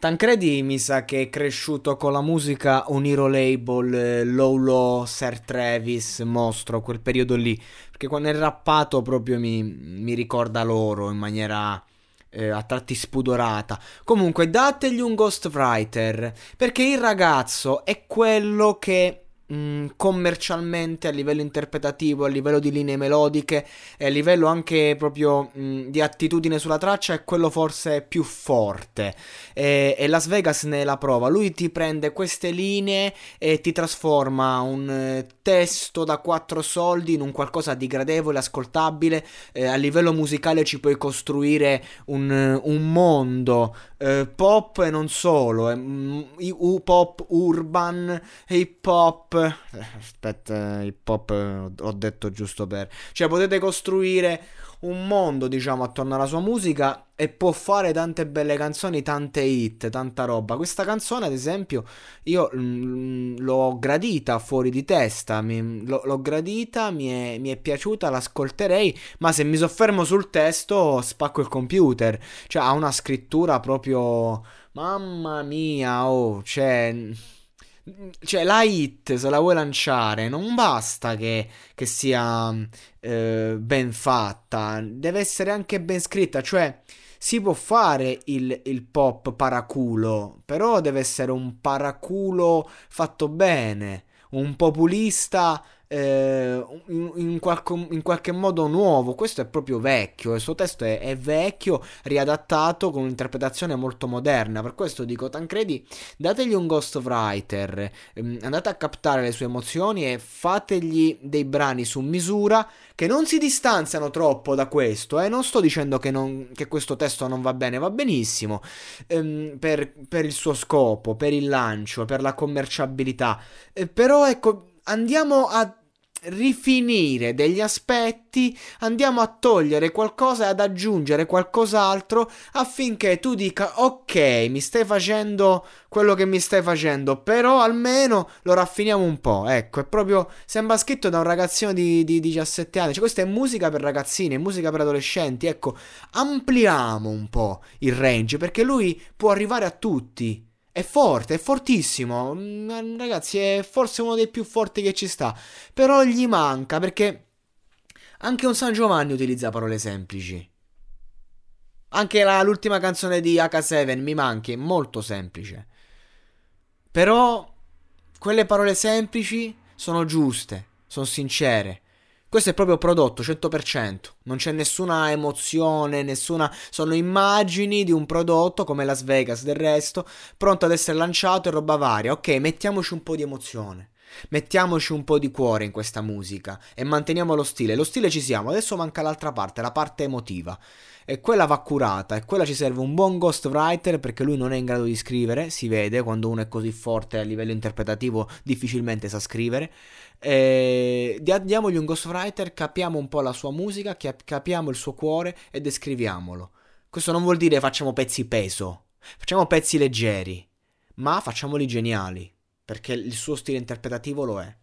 Tancredi mi sa che è cresciuto con la musica Uniro Label, eh, Lolo, Sir Travis, Mostro, quel periodo lì. Perché quando è rappato proprio mi, mi ricorda loro in maniera eh, a tratti spudorata. Comunque dategli un ghostwriter, perché il ragazzo è quello che mh, commercialmente, a livello interpretativo, a livello di linee melodiche e a livello anche proprio mh, di attitudine sulla traccia è quello forse più forte. E, e, Las Vegas ne è la prova. Lui ti prende queste linee e ti trasforma un eh, testo da quattro soldi in un qualcosa di gradevole, ascoltabile. Eh, a livello musicale ci puoi costruire un, un mondo eh, pop e non solo, eh, pop urban, hip hop aspetta, hip hop ho detto giusto per... Cioè potete costruire un mondo, diciamo, attorno alla sua musica e può fare tante belle canzoni, tante hit, tanta roba. Questa canzone, ad esempio, io mm, l'ho gradita fuori di testa, mi, l'ho, l'ho, gradita, mi è, mi è piaciuta, l'ascolterei, ma se mi soffermo sul testo spacco il computer. Cioè ha una scrittura proprio... Mamma mia, oh, cioè cioè, la hit, se la vuoi lanciare, non basta che, che sia eh, ben fatta, deve essere anche ben scritta. Cioè, si può fare il, il pop paraculo, però deve essere un paraculo fatto bene, un populista eh, in, in, qualco, in, qualche modo nuovo. Questo è proprio vecchio. Il suo testo è, è, vecchio, riadattato con un'interpretazione molto moderna. Per questo dico, Tancredi, dategli un ghostwriter, ehm, andate a captare le sue emozioni e fategli dei brani su misura che non si distanziano troppo da questo. Eh? Non sto dicendo che, non, che, questo testo non va bene, va benissimo ehm, per, per, il suo scopo, per il lancio, per la commerciabilità. Eh, però ecco, andiamo a rifinire degli aspetti, andiamo a togliere qualcosa e ad aggiungere qualcos'altro affinché tu dica ok, mi stai facendo quello che mi stai facendo, però almeno lo raffiniamo un po'. Ecco, è proprio sembra scritto da un ragazzino di, di 17 anni. Cioè, questa è musica per ragazzini, musica per adolescenti. Ecco, ampliamo un po' il range perché lui può arrivare a tutti. È forte, è fortissimo. Mm, ragazzi, è forse uno dei più forti che ci sta. Però gli manca perché anche un San Giovanni utilizza parole semplici. Anche la, l'ultima canzone di H7 mi manchi, è molto semplice. Però quelle parole semplici sono giuste, sono sincere. Questo è proprio prodotto 100%, non c'è nessuna emozione, nessuna... sono immagini di un prodotto come Las Vegas del resto, pronto ad essere lanciato e roba varia. Ok, mettiamoci un po' di emozione. Mettiamoci un po' di cuore in questa musica e manteniamo lo stile. Lo stile ci siamo, adesso manca l'altra parte, la parte emotiva. E quella va curata e quella ci serve un buon ghostwriter perché lui non è in grado di scrivere, si vede quando uno è così forte a livello interpretativo difficilmente sa scrivere. E diamogli un ghostwriter, capiamo un po' la sua musica, capiamo il suo cuore e descriviamolo. Questo non vuol dire facciamo pezzi peso, facciamo pezzi leggeri, ma facciamoli geniali, perché il suo stile interpretativo lo è.